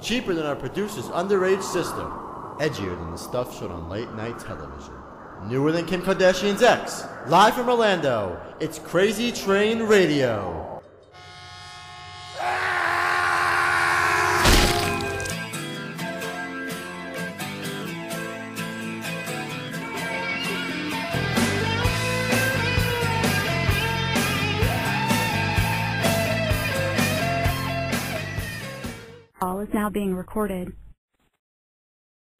cheaper than our producer's underage sister, edgier than the stuff shown on late night television, newer than Kim Kardashian's ex. Live from Orlando, it's Crazy Train Radio. Now being recorded.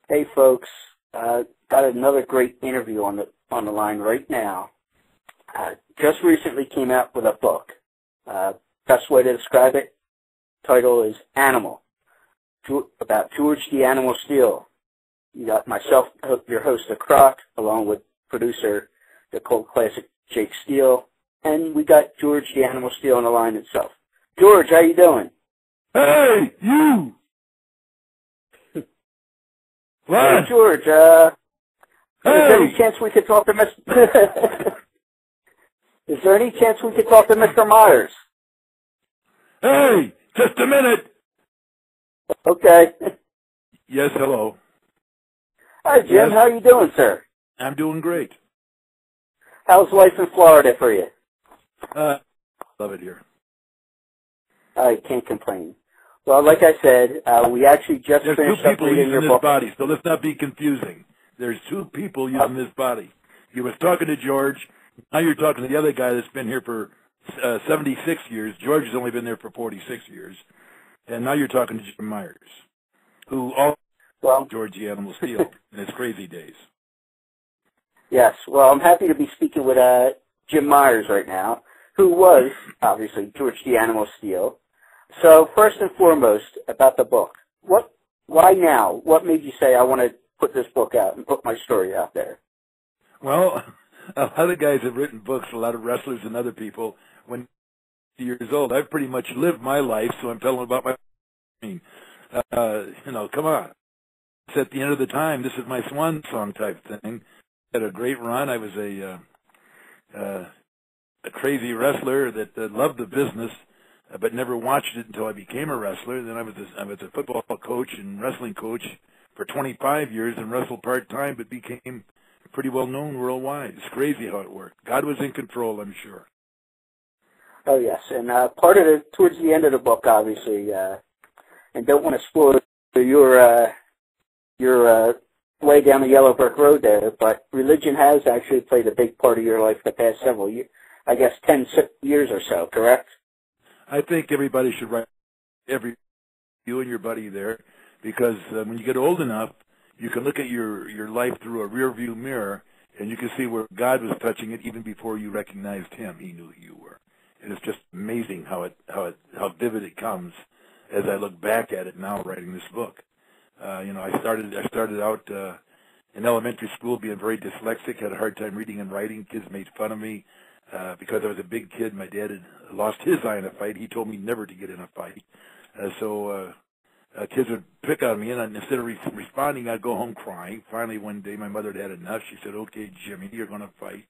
Hey folks, uh, got another great interview on the on the line right now. Uh, just recently came out with a book. Uh, best way to describe it, title is Animal, about George the Animal Steele. You got myself, your host, The Croc, along with producer, the cult classic Jake Steele, and we got George the Animal Steele on the line itself. George, how you doing? Hey, you! Hey, George, uh, Hey! is there any chance we could talk to Mr. is there any chance we could talk to Mr. Myers? Hey, just a minute. Okay. Yes, hello. Hi, Jim. Yes. How you doing, sir? I'm doing great. How's life in Florida for you? Uh, love it here. I can't complain. Well, like I said, uh, we actually just There's two finished up people using your this book. body, so let's not be confusing. There's two people using this body. You was talking to George. Now you're talking to the other guy that's been here for uh, 76 years. George has only been there for 46 years. And now you're talking to Jim Myers, who all Well, George the Animal Steele in his crazy days. yes. Well, I'm happy to be speaking with uh, Jim Myers right now, who was obviously George the Animal Steele. So, first and foremost, about the book. What? Why now? What made you say I want to put this book out and put my story out there? Well, a lot of guys have written books, a lot of wrestlers and other people, when years old. I've pretty much lived my life, so I'm telling about my I mean, uh, you know, come on. It's at the end of the time. This is my swan song type thing. Had a great run. I was a uh, uh, a crazy wrestler that uh, loved the business, but never watched it until I became a wrestler. Then I was a, I was a football coach and wrestling coach for 25 years and wrestled part time, but became pretty well known worldwide. It's crazy how it worked. God was in control, I'm sure. Oh yes, and uh, part of the towards the end of the book, obviously, uh, and don't want to spoil your uh, your uh, way down the yellow brick road there, but religion has actually played a big part of your life the past several years. I guess ten years or so, correct? I think everybody should write every you and your buddy there because uh, when you get old enough, you can look at your your life through a rear view mirror and you can see where God was touching it even before you recognized Him. He knew who you were. And it's just amazing how it how it how vivid it comes as I look back at it now writing this book. Uh, you know, I started I started out uh, in elementary school being very dyslexic, had a hard time reading and writing. Kids made fun of me uh, because I was a big kid. My dad had lost his eye in a fight. He told me never to get in a fight. Uh, so uh, uh, kids would pick on me, and I'd, instead of re- responding, I'd go home crying. Finally, one day, my mother had had enough. She said, "Okay, Jimmy, you're going to fight,"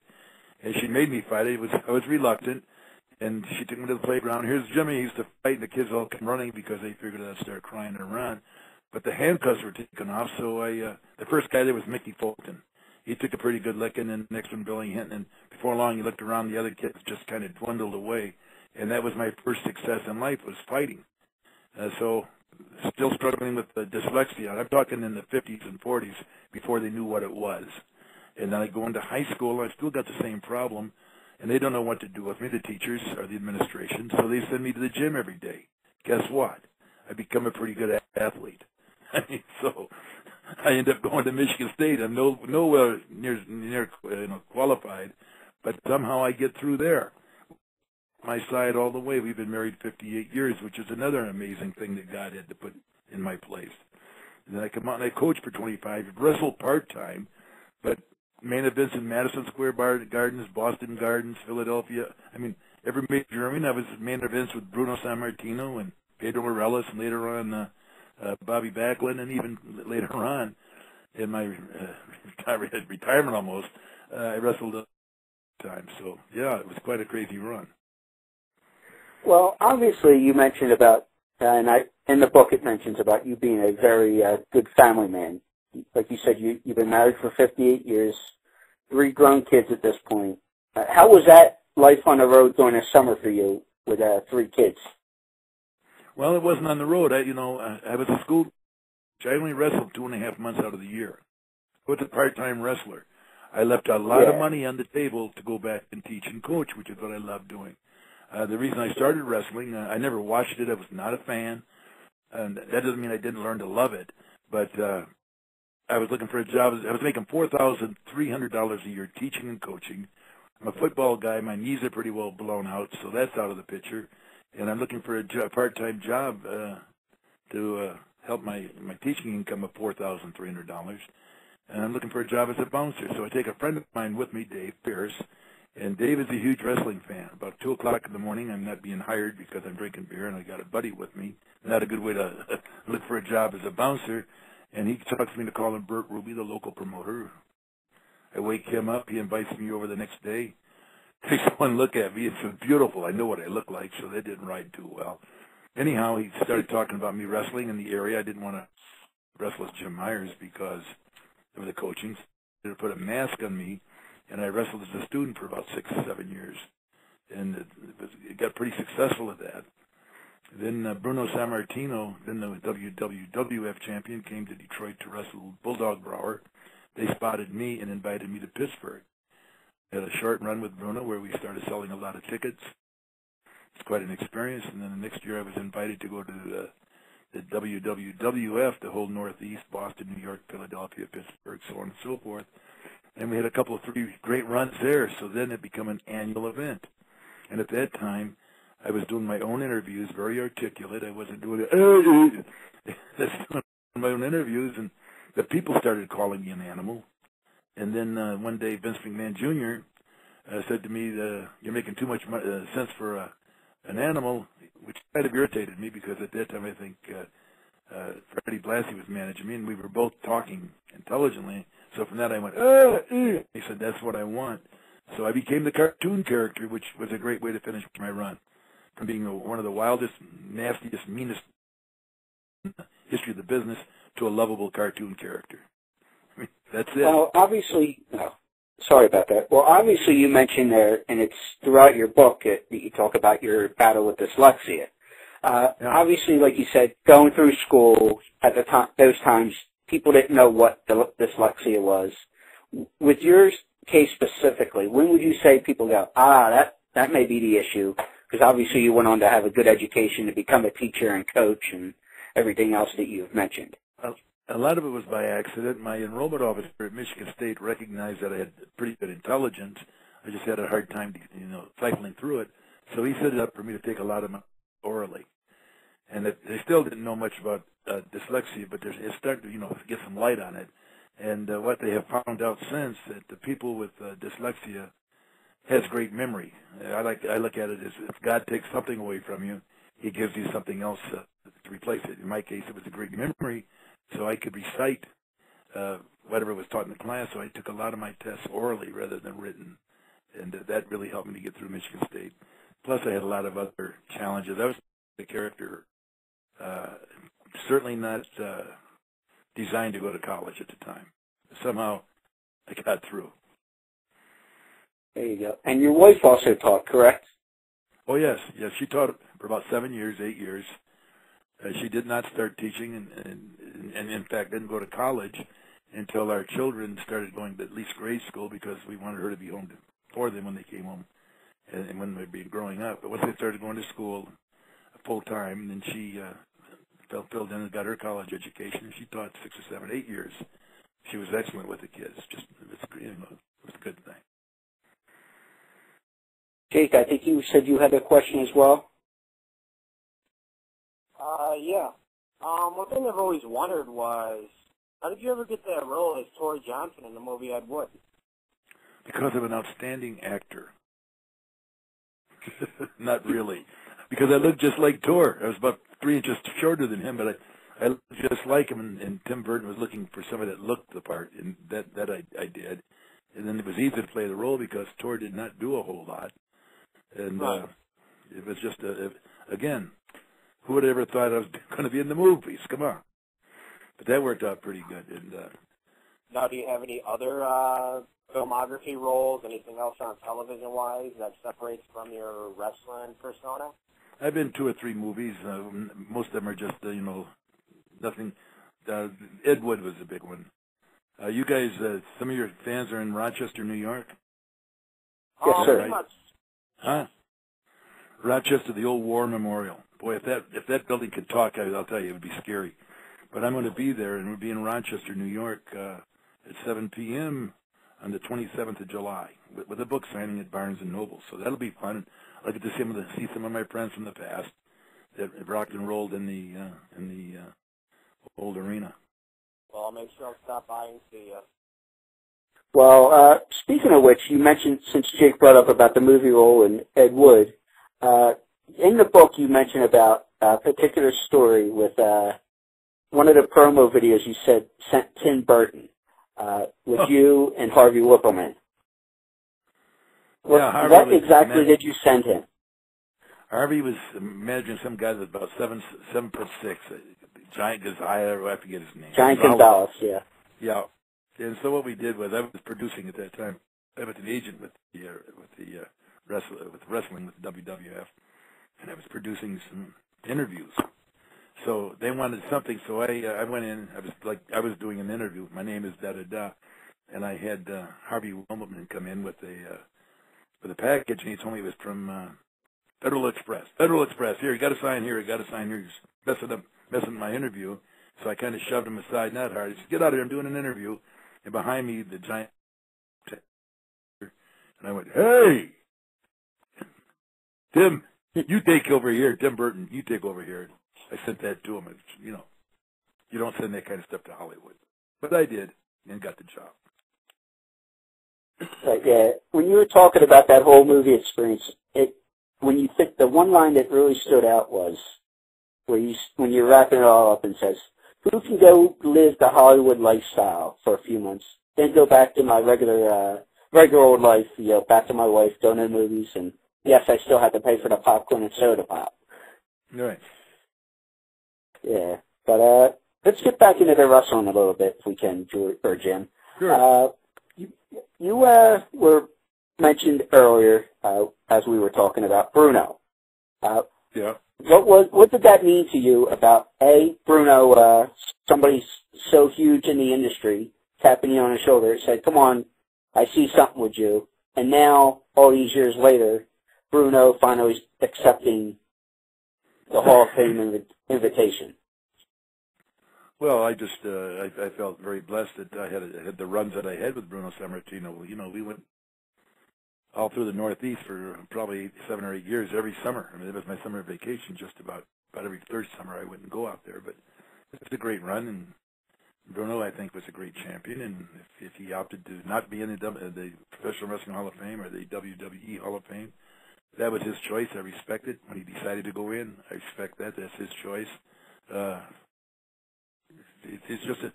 and she made me fight. It was I was reluctant, and she took me to the playground. Here's Jimmy. He used to fight, and the kids all came running because they figured I'd start crying and run. But the handcuffs were taken off, so I uh, the first guy there was Mickey Fulton. He took a pretty good licking, and next one Billy Hinton. And before long, he looked around. The other kids just kind of dwindled away, and that was my first success in life was fighting. Uh, so still struggling with the dyslexia. I'm talking in the 50s and 40s before they knew what it was. And then I go into high school, I still got the same problem, and they don't know what to do with me, the teachers or the administration, so they send me to the gym every day. Guess what? I become a pretty good athlete. I mean, so I end up going to Michigan State. I'm no nowhere near near you know qualified, but somehow I get through there my side all the way. We've been married 58 years, which is another amazing thing that God had to put in my place. And then I come out and I coach for 25 wrestle part-time, but main events in Madison Square Gardens, Boston Gardens, Philadelphia. I mean, every major arena. I was main events with Bruno Sammartino and Pedro Morales, and later on uh, uh, Bobby Backlund, and even later on in my uh, retirement almost, uh, I wrestled a time. So yeah, it was quite a crazy run. Well, obviously, you mentioned about and I in the book it mentions about you being a very uh, good family man. Like you said, you you've been married for 58 years, three grown kids at this point. Uh, how was that life on the road during the summer for you with uh, three kids? Well, it wasn't on the road. I, you know, I, I was a school. I only wrestled two and a half months out of the year. I was a part-time wrestler. I left a lot Yeah. of money on the table to go back and teach and coach, which is what I love doing. Uh, the reason I started wrestling, uh, I never watched it. I was not a fan, and that doesn't mean I didn't learn to love it. But uh, I was looking for a job. I was making four thousand three hundred dollars a year teaching and coaching. I'm a football guy. My knees are pretty well blown out, so that's out of the picture. And I'm looking for a jo- part-time job uh, to uh, help my my teaching income of four thousand three hundred dollars. And I'm looking for a job as a bouncer. So I take a friend of mine with me, Dave Pierce, and Dave is a huge wrestling fan. About two o'clock in the morning, I'm not being hired because I'm drinking beer, and I got a buddy with me. Not a good way to look for a job as a bouncer. And he talks me to call him Bert Ruby, the local promoter. I wake him up. He invites me over the next day. Takes one look at me. It's beautiful. I know what I look like, so that didn't ride too well. Anyhow, he started talking about me wrestling in the area. I didn't want to wrestle with Jim Myers because of the coaching. They put a mask on me, and I wrestled as a student for about six, seven years, and it, was, it got pretty successful at that. Then uh, Bruno Sammartino, then the WWF champion, came to Detroit to wrestle Bulldog Brower. They spotted me and invited me to Pittsburgh. Had a short run with Bruno where we started selling a lot of tickets. It's quite an experience. And then the next year I was invited to go to the, the WWWF, the whole Northeast, Boston, New York, Philadelphia, Pittsburgh, so on and so forth. And we had a couple of three great runs there. So then it became an annual event. And at that time, I was doing my own interviews, very articulate. I wasn't doing it. That's doing my own interviews, and the people started calling me an animal. And then uh, one day, Vince McMahon Jr. Uh, said to me, uh, "You're making too much mo- uh, sense for uh, an animal," which kind of irritated me because at that time I think uh, uh, Freddie Blassie was managing me, and we were both talking intelligently. So from that, I went, "Ah!" eh." He said, "That's what I want." So I became the cartoon character, which was a great way to finish my run. From being a, one of the wildest, nastiest, meanest history of the business to a lovable cartoon character. That's it. Well, obviously, no. Sorry about that. Well, obviously, you mentioned there, and it's throughout your book that you talk about your battle with dyslexia. Uh, Yeah. Obviously, like you said, going through school at the time, those times, people didn't know what dys- dyslexia was. With your case specifically, when would you say people go, ah, that that may be the issue? Because obviously, you went on to have a good education to become a teacher and coach and everything else that you've mentioned. A lot of it was by accident. My enrollment officer at Michigan State recognized that I had pretty good intelligence. I just had a hard time, you know, cycling through it. So he set it up for me to take a lot of my orally. And it, they still didn't know much about uh, dyslexia, but it's starting to, you know, get some light on it. And uh, what they have found out since that the people with uh, dyslexia has great memory. I like I look at it as if God takes something away from you, He gives you something else uh, to replace it. In my case, it was a great memory, so I could recite uh, whatever was taught in the class. So I took a lot of my tests orally rather than written, and uh, that really helped me to get through Michigan State. Plus, I had a lot of other challenges. I was a character, uh, certainly not uh, designed to go to college at the time. Somehow, I got through. There you go. And your wife also taught, correct? Oh yes, yes. She taught for about seven years, eight years. Uh, she did not start teaching, and, and, and in fact didn't go to college until our children started going to at least grade school because we wanted her to be home for them when they came home and, and when they'd be growing up. But once they started going to school full time, then she uh, fell, filled in and got her college education. She taught six or seven, eight years. She was excellent with the kids. Just it was, you know, it was a good thing. Jake, I think you said you had a question as well. Uh, yeah. Um, one thing I've always wondered was, how did you ever get that role as Tor Johnson in the movie Ed Wood? because of an outstanding actor. Not really, because I look just like Tor. I was about three inches shorter than him, but I, I looked just like him. And, and Tim Burton was looking for somebody that looked the part, and that that I, I did. And then it was easy to play the role because Tor did not do a whole lot, and uh, it was just a, it, again. Who would have ever thought I was going to be in the movies? Come on. But that worked out pretty good. And uh, Now, do you have any other uh, filmography roles, anything else on television-wise that separates from your wrestling persona? I've been two or three movies. Uh, most of them are just, uh, you know, nothing. Uh, Ed Wood was a big one. Uh, you guys, uh, some of your fans are in Rochester, New York. Yes, Um, sir. pretty much. Huh? Rochester, the old war memorial. Boy, if that if that building could talk, I, I'll tell you, it would be scary. But I'm going to be there, and we'll be in Rochester, New York, uh, at 7 p.m. on the 27th of July with, with a book signing at Barnes and Noble. So that'll be fun. I'll get to see some of the see some of my friends from the past that rocked and rolled in the uh, in the uh, old arena. Well, I'll make sure I'll stop by and see you. Well, uh, speaking of which, you mentioned since Jake brought up about the movie role and Ed Wood, uh, in the book you mentioned about a particular story with uh, one of the promo videos you said sent Tim Burton uh, with Oh. you and Harvey Whippleman. What, Yeah, what exactly did you send him? Harvey was managing some guy that's about seven seven foot six, giant Gazaya, or I forget his name. Giant Gonzalez. Yeah. Yeah. And so what we did was I was producing at that time. I was an agent with the uh, with the uh, wrestle with wrestling with WWF, and I was producing some interviews. So they wanted something, so I uh, I went in. I was like I was doing an interview. My name is da da da, and I had uh, Harvey Wilmerman come in with a uh, with a package, and he told me it was from uh, Federal Express. Federal Express. Here, you got to sign here. You got to sign here. He's messing up messing my interview. So I kind of shoved him aside, not hard. He said, "Get out of here! I'm doing an interview." And behind me, the giant. And I went, "Hey, Tim, you take over here. Tim Burton, you take over here." I sent that to him. It's, you know, you don't send that kind of stuff to Hollywood, but I did and got the job. But yeah, when you were talking about that whole movie experience, it when you think the one line that really stood out was where you when you're wrapping it all up and says, "Who can go live the Hollywood lifestyle for a few months, then go back to my regular uh, regular old life, you know, back to my wife, going to movies, and yes, I still have to pay for the popcorn and soda pop." Right. Yeah, but uh, let's get back into the wrestling a little bit if we can, George, or Jim. Sure. Uh, you you uh, were mentioned earlier uh, as we were talking about Bruno. Uh, yeah. what was what did that mean to you about a Bruno? Uh, somebody so huge in the industry tapping you on the shoulder, said, "Come on, I see something with you." And now, all these years later, Bruno finally accepting the Hall of Fame invi- invitation. Well, I just uh, I, I felt very blessed that I had had the runs that I had with Bruno Sammartino. You know, we went all through the Northeast for probably seven or eight years every summer. I mean, it was my summer vacation. Just about about every third summer, I wouldn't go out there. But it was a great run, and Bruno, I think, was a great champion. And if, if he opted to not be in the, the Professional Wrestling Hall of Fame or the WWE Hall of Fame, that was his choice. I respect it. When he decided to go in, I respect that. That's his choice. Uh, it's, it's just a,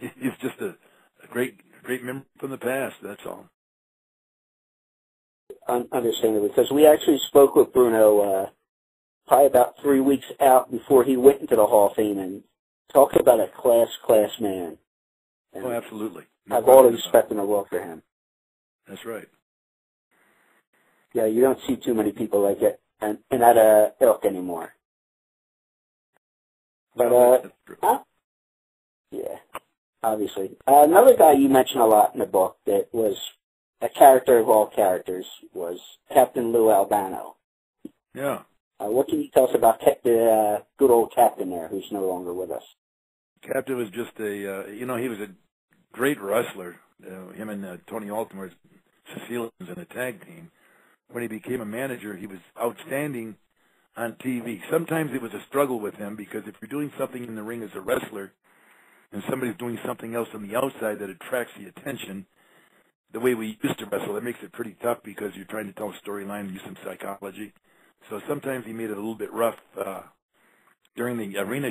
it's just a, a great, great memory from the past. That's all. Un- understandable, because we actually spoke with Bruno uh, probably about three weeks out before he went into the Hall of Fame and talked about a class class man. And Oh, absolutely. I've all the question about respect in the world for him. That's right. Yeah, you don't see too many people like it and in that uh, ilk anymore. But uh, huh? yeah, obviously. Uh, another guy you mentioned a lot in the book that was a character of all characters was Captain Lou Albano. yeah. Uh, what can you tell us about the uh, good old captain there, who's no longer with us? Captain was just a, uh, you know, he was a great wrestler. Uh, him and uh, Tony Altomare, Sicilians in a tag team. When he became a manager, he was outstanding on TV. Sometimes it was a struggle with him because if you're doing something in the ring as a wrestler and somebody's doing something else on the outside that attracts the attention, the way we used to wrestle, it makes it pretty tough because you're trying to tell a storyline and use some psychology. So sometimes he made it a little bit rough uh, during the arena,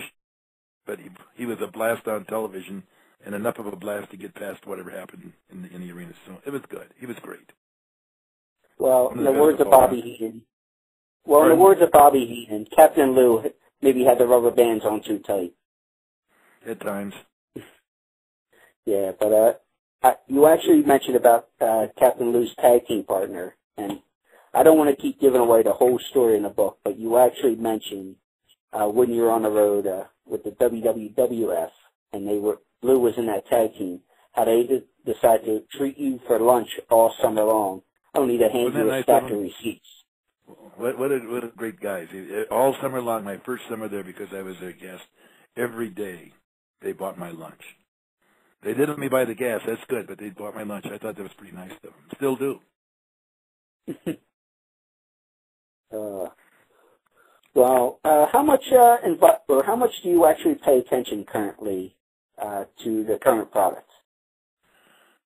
but he, he was a blast on television and enough of a blast to get past whatever happened in the, in the arena. So it was good. He was great. Well, in the words of Bobby Heenan, well, in the words of Bobby Heenan, Captain Lou maybe had the rubber bands on too tight. At times. Yeah, but uh, I, you actually mentioned about uh, Captain Lou's tag team partner, and I don't want to keep giving away the whole story in the book, but you actually mentioned uh, when you were on the road uh, with the WWF, and they were Lou was in that tag team, how they de- decided to treat you for lunch all summer long, only to hand you a nice stack of receipts. What what a, what a great guys! All summer long, my first summer there, because I was their guest, every day they bought my lunch. They didn't let me buy the gas. That's good, but they bought my lunch. I thought that was pretty nice of them. Still do. Uh, well, uh, how much uh, inv- or how much do you actually pay attention currently uh, to the current product?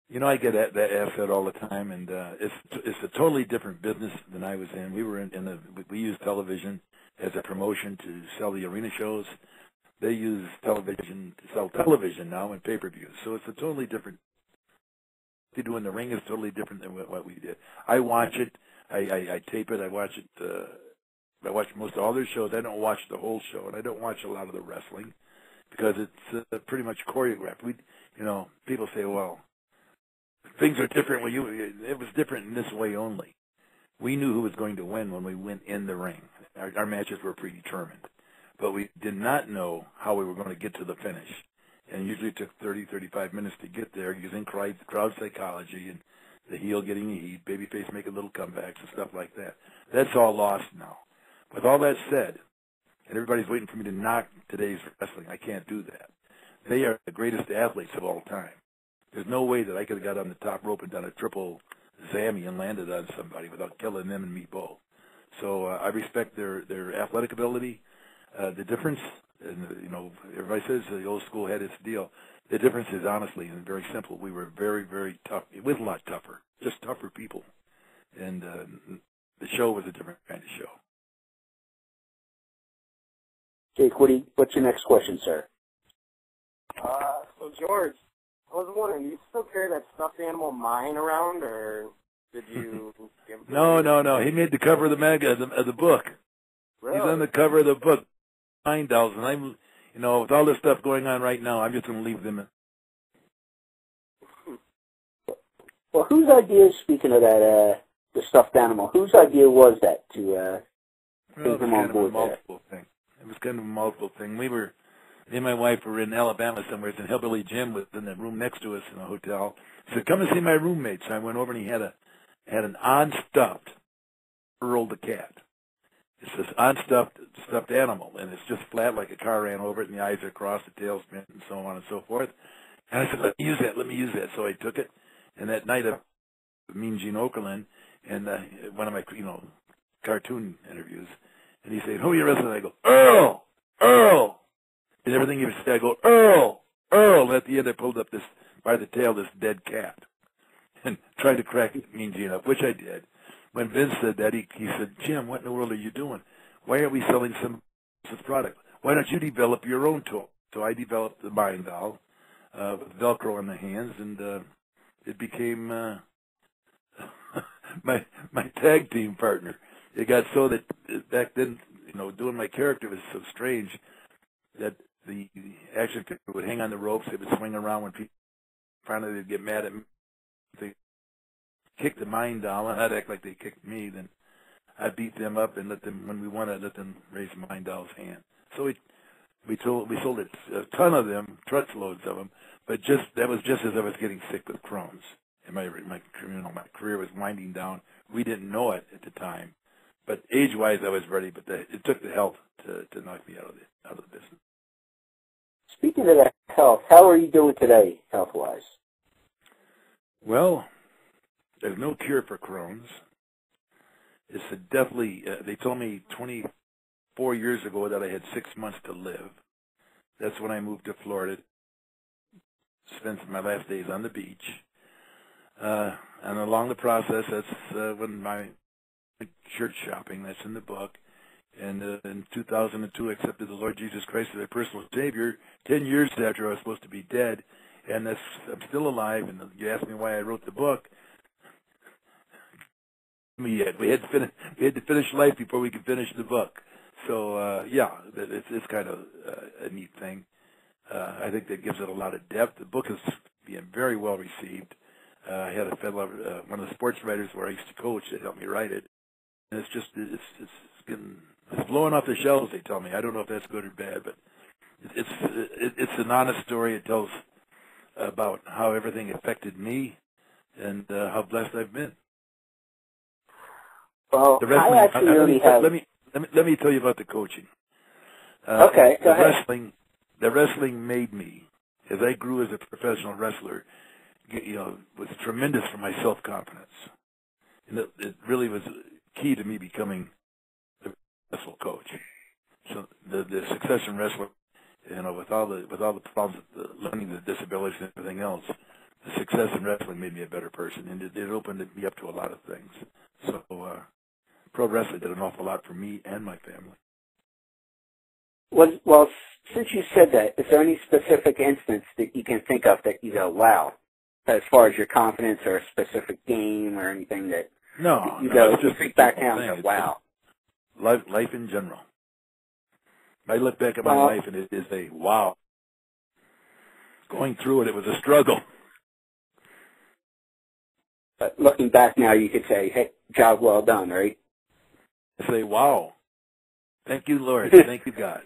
You know, I get that, that asked all the time, and uh, it's it's a totally different business than I was in. We were in, in the we use television as a promotion to sell the arena shows. They use television to sell television now and pay-per-views. So it's a totally different. They do in the ring is totally different than what, we did. I watch it. I, I, I tape it. I watch it. Uh, I watch most of all their shows. I don't watch the whole show, and I don't watch a lot of the wrestling because it's uh, pretty much choreographed. We, you know, people say, well things are different when you. It was different in this way only. We knew who was going to win when we went in the ring. Our, our matches were predetermined. But we did not know how we were going to get to the finish. And usually it took 30 35 minutes to get there using crowd, crowd psychology and the heel getting the heat babyface making little comebacks and stuff like that. That's all lost now. With all that said and everybody's waiting for me to knock today's wrestling i can't do that. They are the greatest athletes of all time there's no way that I could have got on the top rope and done a triple Zammy and landed on somebody without killing them and me both. So uh, I respect their their athletic ability. Uh, the difference, and you know, everybody says the old school had its deal. The difference is honestly and very simple. We were very very tough. It was a lot tougher, just tougher people, and uh, the show was a different kind of show. Jake, what you, what's your next question, sir? Uh, so George, I was wondering, do you still carry that stuffed animal mine around, or did you? give it No, no, no. He made the cover of the mag of the, of the book. Really? He's on the cover of the book, Nine Dolls, and I'm, you know, with all this stuff going on right now, I'm just going to leave them. In. Well, whose idea, speaking of that, uh, the stuffed animal, whose idea was that to, uh, Well, it was him on kind of a board there. multiple thing. It was kind of a multiple thing. We were, me and my wife were in Alabama somewhere, and Hillbilly Jim was in the room next to us in a hotel. He said, "Come and see my roommate." So I went over, and he had a had an unstuffed Earl the cat. It's this unstuffed stuffed animal, and it's just flat like a car ran over it, and the eyes are crossed, the tail's bent, and so on and so forth. And I said, "Let me use that. Let me use that." So I took it, and that night I Mean Gene Okerlund, and uh, one of my you know cartoon interviews, and he said, "Who are you wrestling?" I go, "Earl, Earl," and everything would say, I go, "Earl, Earl." And at the end, I pulled up this by the tail this dead cat, and tried to crack Mean Gene up, which I did. When Vince said that, he he said, "Jim, what in the world are you doing? Why aren't we selling some this product? Why don't you develop your own tool?" So I developed the Mine Doll uh, with Velcro on the hands, and uh, it became. Uh, my my tag team partner. It got so that back then, you know, doing my character was so strange that the action would hang on the ropes. It would swing around when people finally they'd get mad at me. They kick the mind down, and I'd act like they kicked me. Then I'd beat them up and let them when we won. I'd let them raise mind doll's hand. So we we told we sold a, a ton of them, truckloads of them. But just that was just as I was getting sick with Crohn's and my my you my career was winding down. We didn't know it at the time, but age wise, I was ready. But the, it took the health to to knock me out of the out of the business. Speaking of that health, how are you doing today, health wise? Well, there's no cure for Crohn's. It's a definitely. Uh, they told me 24 years ago that I had six months to live. That's when I moved to Florida. Spent my last days on the beach. Uh, and along the process, that's uh, when my church shopping, that's in the book. And uh, in 2002, I accepted the Lord Jesus Christ as my personal Savior. Ten years after I was supposed to be dead, and that's I'm still alive. And you asked me why I wrote the book. We had we had to finish we had to finish life before we could finish the book. So uh, yeah, it's it's kind of uh, a neat thing. Uh, I think that gives it a lot of depth. The book is being very well received. Uh, I had a fellow, uh, one of the sports writers where I used to coach that helped me write it. And it's just it's, it's getting it's blowing off the shelves. They tell me. I don't know if that's good or bad, but it's it's it's an honest story. It tells about how everything affected me and uh, how blessed I've been. Well, The wrestling. I actually let, already me, have. let me let me let me tell you about the coaching. Uh, Okay, the ahead. wrestling, the wrestling made me, as I grew as a professional wrestler, you know, was tremendous for my self confidence, and it, it really was key to me becoming successful coach. So the the success in wrestling, you know, with all the with all the problems, the learning the disabilities and everything else, the success in wrestling made me a better person, and it, it opened me up to a lot of things. So uh, pro wrestling did an awful lot for me and my family. Well, well, since you said that, is there any specific instance that you can think of that you go, wow, as far as your confidence or a specific game or anything that No, you no, go, just think back thing. and go, wow. Life life in general. I look back at my Well- life and it is a wow. Going through it, it was a struggle. But looking back now, you could say, hey, job well done, right? I say, wow. Thank you, Lord. Thank you, God.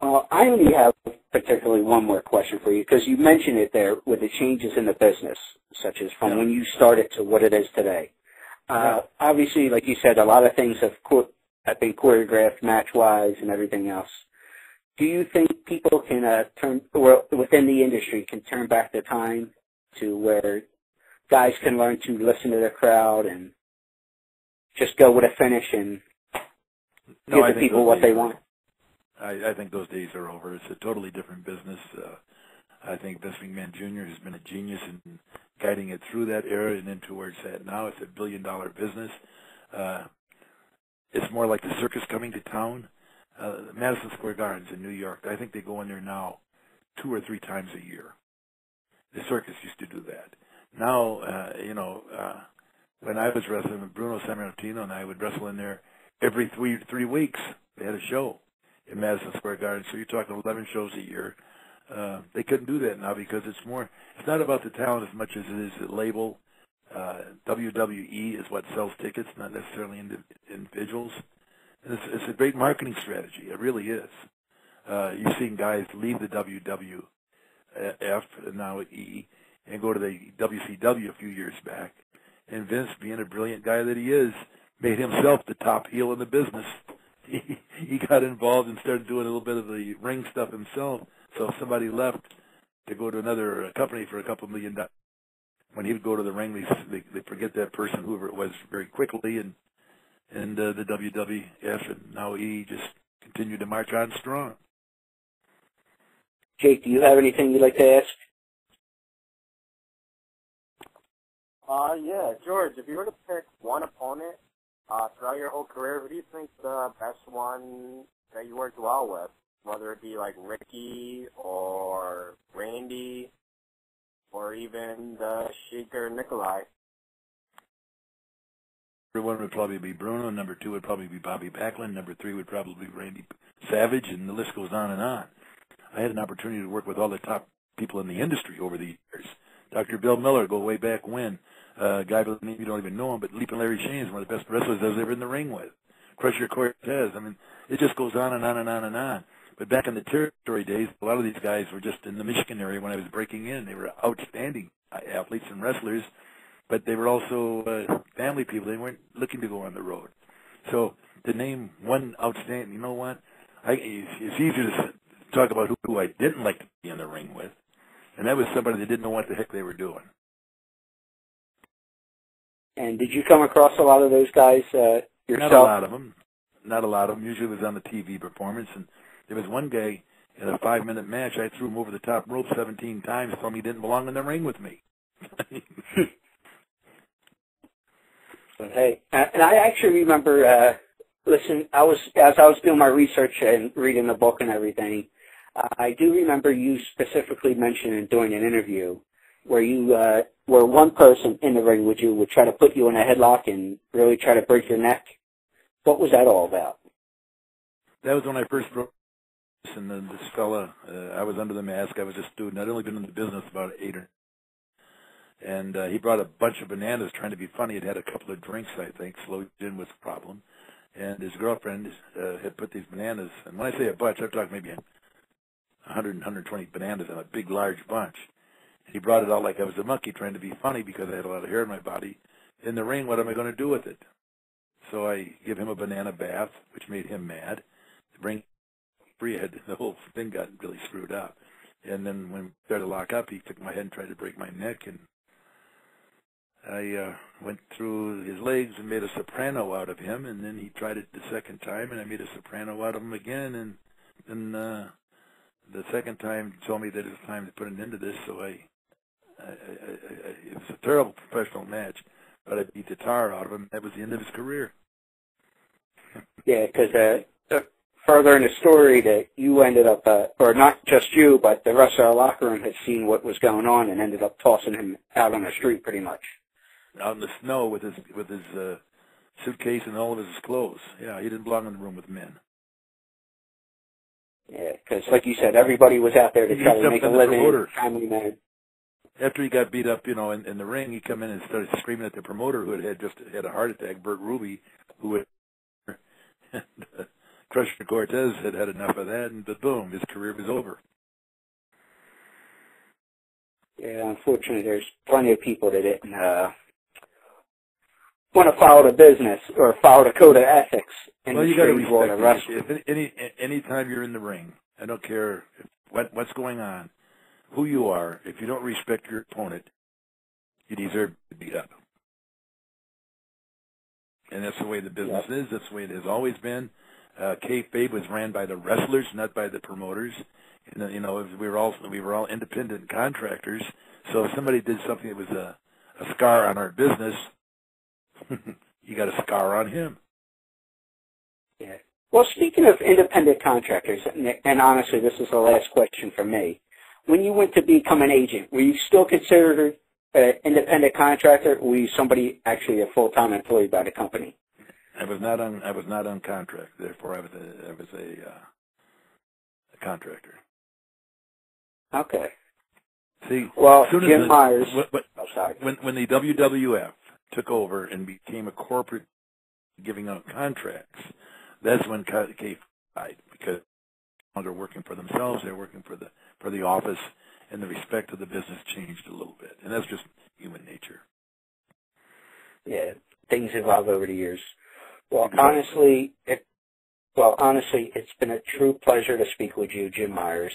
Well, I only have particularly one more question for you because you mentioned it there with the changes in the business, such as from Yeah. when you started to what it is today. Uh, Obviously, like you said, a lot of things have, cho- have been choreographed match-wise and everything else. Do you think people can uh, turn, or within the industry, can turn back the time to where guys can learn to listen to the crowd and just go with a finish and No, give I the people what days they want? I, I think those days are over. It's a totally different business. Uh, I think Vince McMahon Jr. has been a genius in guiding it through that era and into where it's at now. It's a billion dollar business. Uh, it's more like the circus coming to town. Uh, Madison Square Gardens in New York, I think they go in there now two or three times a year. The circus used to do that. Now, uh, you know, uh, when I was wrestling Bruno Sammartino and I would wrestle in there every three three weeks. They had a show in Madison Square Garden. So you're talking 11 shows a year. Uh, they couldn't do that now because it's more. It's not about the talent as much as it is the label. Uh, WWE is what sells tickets, not necessarily indi- individuals. And it's, it's a great marketing strategy. It really is. Uh, you've seen guys leave the WWF and now E and go to the WCW a few years back. And Vince, being a brilliant guy that he is, made himself the top heel in the business. He, he got involved and started doing a little bit of the ring stuff himself. So if somebody left to go to another uh, company for a couple million dollars, when he would go to the ring, they they, they forget that person, whoever it was, very quickly, and and uh, the WWF and now he just continued to march on strong. Jake, do you have anything you'd like to ask? Uh, yeah, George, if you were to pick one opponent uh, throughout your whole career, who do you think the best one that you worked well with? Whether it be like Ricky or Randy or even the Shaker Nikolai. Number one would probably be Bruno. Number two would probably be Bobby Backlund. Number three would probably be Randy Savage, and the list goes on and on. I had an opportunity to work with all the top people in the industry over the years. Dr. Bill Miller, go way back when. Uh, a guy by the name you don't even know him, but Leaping Larry Chene is one of the best wrestlers I was ever in the ring with. Crusher Cortez. I mean, it just goes on and on and on and on. But back in the territory days, a lot of these guys were just in the Michigan area when I was breaking in. They were outstanding athletes and wrestlers, but they were also uh, family people. They weren't looking to go on the road. So to name one outstanding, you know what? I, it's, easier to talk about who, who I didn't like to be in the ring with, and that was somebody that didn't know what the heck they were doing. And did you come across a lot of those guys uh, yourself? Not a lot of them. Not a lot of them. Usually it was on the TV performance. And there was one guy in a five-minute match. I threw him over the top rope 17 times. Told him he didn't belong in the ring with me. Hey, and I actually remember. Uh, listen, I was as I was doing my research and reading the book and everything. Uh, I do remember you specifically mentioning during an interview where you uh, where one person in the ring with you would try to put you in a headlock and really try to break your neck. what was that all about? That was when I first broke and then this fella, uh, I was under the mask. I was a student. I'd only been in the business about eight or, and uh, he brought a bunch of bananas, trying to be funny. He'd had a couple of drinks, I think. Slow gin was the problem, and his girlfriend uh, had put these bananas. And when I say a bunch, I'm talking maybe 100 and 120 bananas in a big, large bunch. And He brought it out like I was a monkey, trying to be funny because I had a lot of hair in my body. In the ring, what am I going to do with it? So I give him a banana bath, which made him mad. The ring free head, the whole thing got really screwed up. And then when we started to lock up, he took my head and tried to break my neck, and I uh, went through his legs and made a soprano out of him. And then he tried it the second time, and I made a soprano out of him again. And then uh, the second time he told me that it was time to put an end to this. So I, I, I, I it was a terrible professional match, but I beat the tar out of him. That was the end of his career. Yeah, because uh, further in the story that you ended up, uh, or not just you, but the rest of our locker room had seen what was going on and ended up tossing him out on the street pretty much. Out in the snow with his with his uh, suitcase and all of his clothes. Yeah, he didn't belong in the room with men. Yeah, because like you said, everybody was out there to He try to make a living, family man. After he got beat up, you know, in, in the ring, he come in and started screaming at the promoter who had, had just had a heart attack, Bert Ruby, who had uh, Cortez had had enough of that, and but boom, his career was over. Yeah, unfortunately, there's plenty of people that didn't uh, want to follow the business or follow the code of ethics in well, you got to respect it. If any any time you're in the ring, I don't care if, what what's going on, who you are. If you don't respect your opponent, you deserve to be beat up. And that's the way the business is. That's the way it has always been. Uh, kayfabe was ran by the wrestlers, not by the promoters. And, uh, you know, we were all we were all independent contractors. So if somebody did something that was a, a scar on our business, you got a scar on him. Yeah. Well, speaking of independent contractors, and, honestly, this is the last question for me. When you went to become an agent, were you still considered an independent contractor, or were you somebody actually a full-time employee by the company? I was not on. I was not on contract. Therefore, I was a. I was a, uh, a contractor. Okay. See, Well, as soon as Jim the- Myers. wh- wh- Oh, sorry. when when the WWF took over and became a corporate giving out contracts, that's when K died because they're longer working for themselves. They're working for the for the office, and the respect of the business changed a little bit, and that's just human nature. Yeah, things evolve over the years. Well, honestly, it, well, honestly, it's been a true pleasure to speak with you, Jim Myers.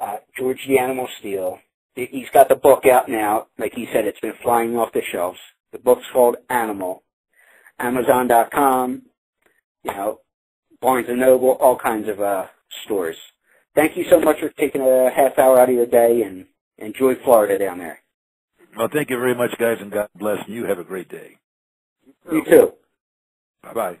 Uh, George the Animal Steele. He- He's got the book out now. Like he said, it's been flying off the shelves. The book's called Animal. Amazon.com, you know, Barnes and Noble, all kinds of uh, stores. Thank you so much for taking a half hour out of your day and enjoy Florida down there. Well, thank you very much, guys, and God bless. And you have a great day. You too. Bye bye.